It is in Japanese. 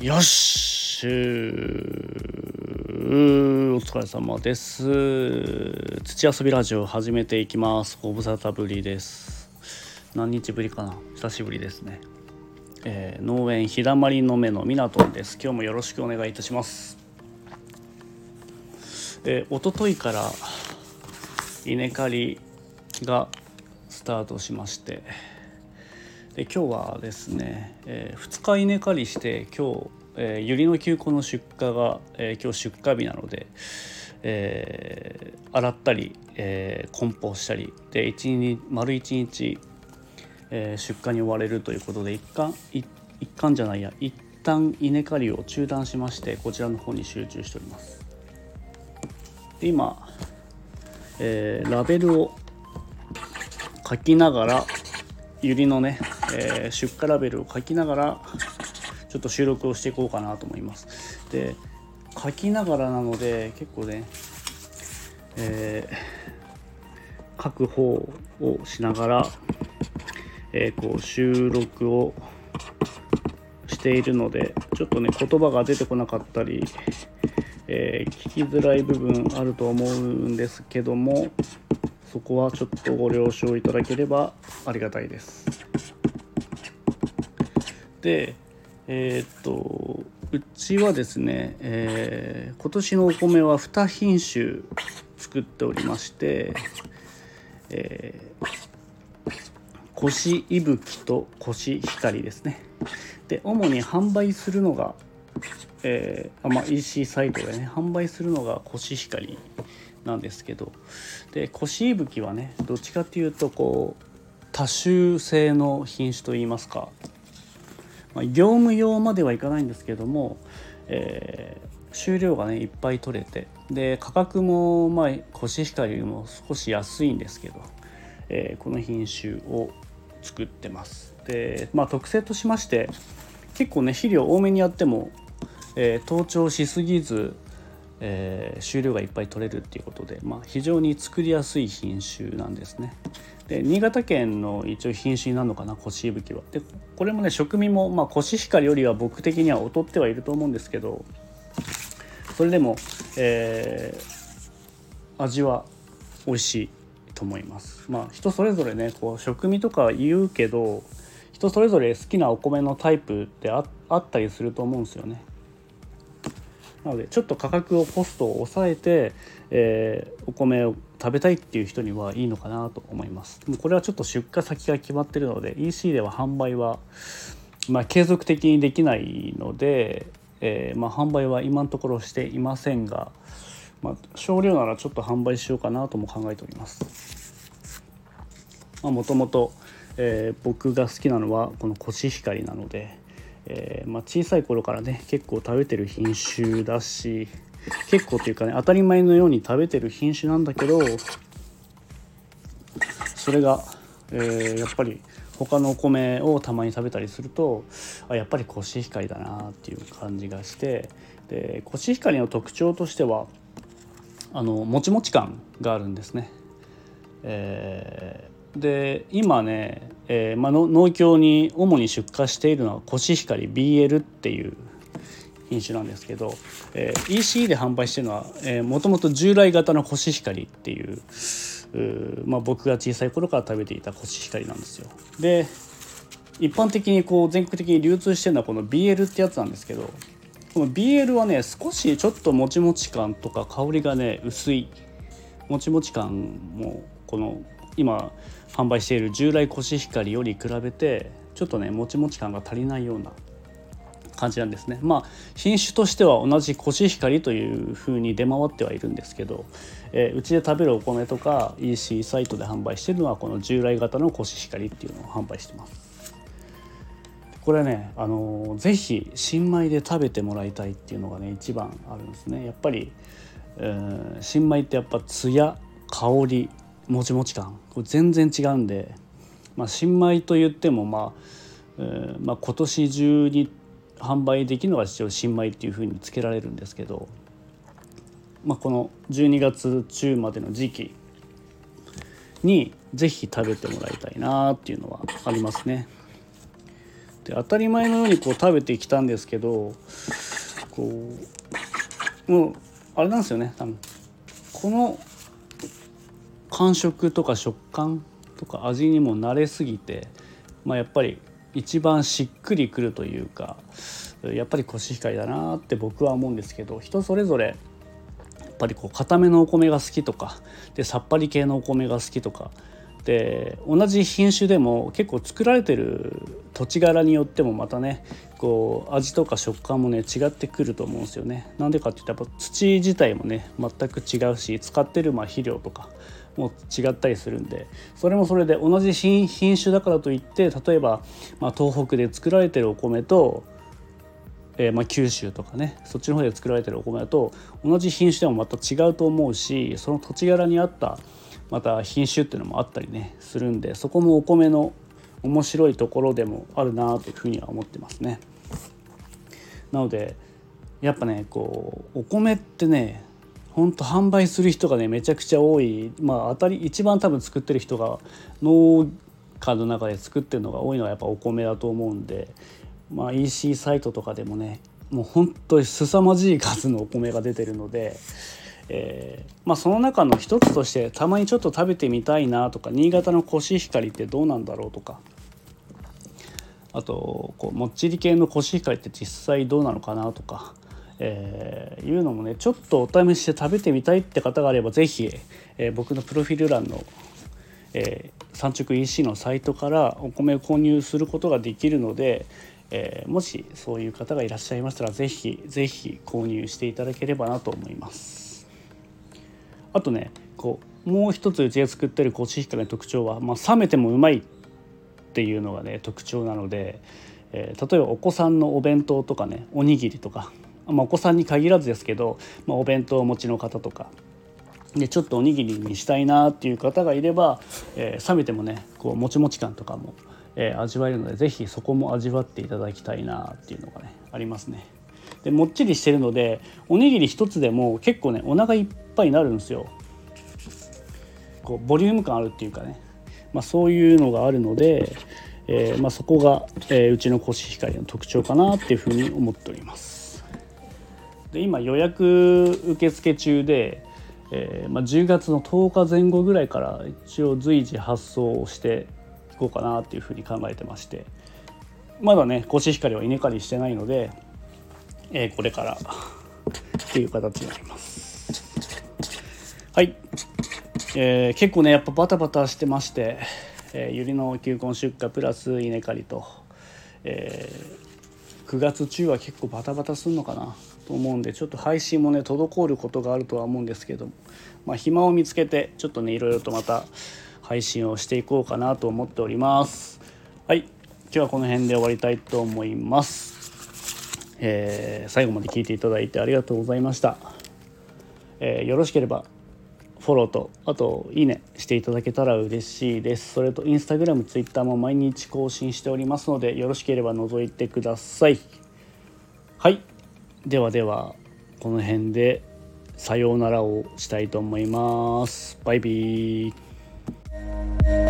よし。お疲れ様です。土遊びラジオ始めていきます。ご無沙汰ぶりです。何日ぶりかな？久しぶりですね、えー、農園日だまりの目の港です。今日もよろしくお願いいたします。えー、一昨日から稲刈りがスタートしましてで今日はですね、えー、2日稲刈りして今日、えー、百合の球根の出荷が、えー、今日出荷日なので、えー、洗ったり、えー、梱包したりで一日丸1日、えー、出荷に追われるということで一貫一貫じゃないや一旦稲刈りを中断しましてこちらの方に集中しております。で今、えー、ラベルを書きながら百合のね、えー、出荷ラベルを書きながらちょっと収録をしていこうかなと思います。で書きながらなので結構ね、えー、書く方をしながら、えー、こう収録をしているのでちょっとね言葉が出てこなかったり、えー、聞きづらい部分あると思うんですけどもそこはちょっとご了承いただければありがたいです。でえー、っとうちはですね、えー、今年のお米は2品種作っておりまして、えー、コシイブキとコシヒカリですね。で主に販売するのが、えーまあ、EC サイトでね販売するのがコシヒカリなんですけどでコシイブキはねどっちかっていうとこう多種性の品種といいますか、まあ、業務用まではいかないんですけども、えー、収量がねいっぱい取れてで価格もまあコシヒカリよりも少し安いんですけど、えー、この品種を作ってます。でまあ特性としまして結構ね肥料多めにやっても、えー、盗聴しすぎずえー、収量がいっぱい取れるっていうことで、まあ、非常に作りやすい品種なんですね。で新潟県の一応品種になるのかなコシイブキは。でこれもね食味も、まあ、コシヒカリよりは僕的には劣ってはいると思うんですけどそれでも、えー、味は美味しいと思います。まあ人それぞれねこう食味とか言うけど人それぞれ好きなお米のタイプってあったりすると思うんですよね。なのでちょっと価格をコストを抑えて、えー、お米を食べたいっていう人にはいいのかなと思います。これはちょっと出荷先が決まってるので EC では販売は、まあ、継続的にできないので、えー、まあ、販売は今のところしていませんが、まあ、少量ならちょっと販売しようかなとも考えております。もともと僕が好きなのはこのコシヒカリなのでえー、まあ、小さい頃からね結構食べてる品種だし結構っていうかね当たり前のように食べてる品種なんだけどそれが、えー、やっぱり他のお米をたまに食べたりするとあやっぱりコシヒカリだなっていう感じがしてでコシヒカリの特徴としてはあのもちもち感があるんですね。えー、で今ねえー、まあ、農協に主に出荷しているのはコシヒカリ BL っていう品種なんですけど、えー、EC で販売してるのはもともと従来型のコシヒカリっていうまあ、僕が小さい頃から食べていたコシヒカリなんですよ。で一般的にこう全国的に流通してるのはこの BL ってやつなんですけどこの BL はね少しちょっともちもち感とか香りがね薄いもちもち感もこの今販売している従来コシヒカリより比べてちょっとねもちもち感が足りないような感じなんですね。まあ品種としては同じコシヒカリというふうに出回ってはいるんですけどえうち、で食べるお米とか EC サイトで販売してるのはこの従来型のコシヒカリっていうのを販売してます。これねあの是非新米で食べてもらいたいっていうのがね一番あるんですね。やっぱり、えー、新米ってやっぱツヤ香りもちもち感これ全然違うんで、まあ、新米と言っても、まあえーまあ、今年中に販売できるのが一応新米っていうふうにつけられるんですけど、まあ、この12月中までの時期に是非食べてもらいたいなっていうのはありますね。で当たり前のようにこう食べてきたんですけどこうもうあれなんですよね多分この感触とか食感とか味にも慣れすぎて、まあ、やっぱり一番しっくりくるというかやっぱりコシヒカリだなって僕は思うんですけど人それぞれやっぱりこう固めのお米が好きとかでさっぱり系のお米が好きとかで同じ品種でも結構作られてる土地柄によってもまたねこう味とか食感もね違ってくると思うんですよね。なんでかっていうとやっぱ土自体もね全く違うし使ってるまあ肥料とかも違ったりするんでそれもそれで同じ品種だからといって例えば、まあ、東北で作られてるお米と、えー、まあ九州とかねそっちの方で作られてるお米だと同じ品種でもまた違うと思うしその土地柄に合ったまた品種っていうのもあったりねするんでそこもお米の面白いところでもあるなというふうには思ってますね。なのでやっぱねこうお米ってねほんと販売する人がねめちゃくちゃ多い。まあ当たり一番多分作ってる人が農家の中で作ってるのが多いのはやっぱお米だと思うんで。まあ EC サイトとかでもねもう本当に凄まじい数のお米が出てるので。えー、まあ、その中の一つとしてたまにちょっと食べてみたいなとか新潟のコシヒカリってどうなんだろうとか。あとこうもっちり系のコシヒカリって実際どうなのかなとか、えー、いうのもねちょっとお試しで食べてみたいって方があれば是非、えー、僕のプロフィール欄の、えー、産直 EC のサイトからお米を購入することができるので、えもしそういう方がいらっしゃいましたら是非是非購入していただければなと思います。あとねこうもう一つうちが作ってるコシヒカリの特徴は、まあ、冷めてもうまいっていうのがね特徴なので、え、例えばお子さんのお弁当とかねおにぎりとか、まあ、お子さんに限らずですけど、まあ、お弁当をお持ちの方とかでちょっとおにぎりにしたいなっていう方がいれば、えー、冷めてもねこうもちもち感とかも、えー、味わえるので是非そこも味わっていただきたいなっていうのがねありますね。でもっちりしてるのでおにぎり一つでも結構ねお腹いっぱいになるんですよ。こうボリューム感あるっていうかね、まあ、そういうのがあるので、えー、まあ、そこが、えー、うちのコシヒカリの特徴かなっていうふうに思っております。で今予約受付中で、えー、まあ、10月の10日前後ぐらいから一応随時発送をしていこうかなっていうふうに考えてまして。まだねコシヒカリは稲刈りしてないのでえー、これからっていう形になります。はい、えー、結構ねやっぱバタバタしてまして、えー、の球根出荷プラス稲刈りと、えー、9月中は結構バタバタするのかな。と思うんでちょっと配信もね滞ることがあるとは思うんですけども、まあ、暇を見つけてちょっとねいろいろとまた配信をしていこうかなと思っております。はい。今日はこの辺で終わりたいと思います。えー、最後まで聞いていただいてありがとうございました、えー、よろしければフォローとあといいねしていただけたら嬉しいです。それとインスタグラムツイッターも毎日更新しておりますのでよろしければ覗いてください。はい。ではではこの辺でさようならをしたいと思います。バイビー。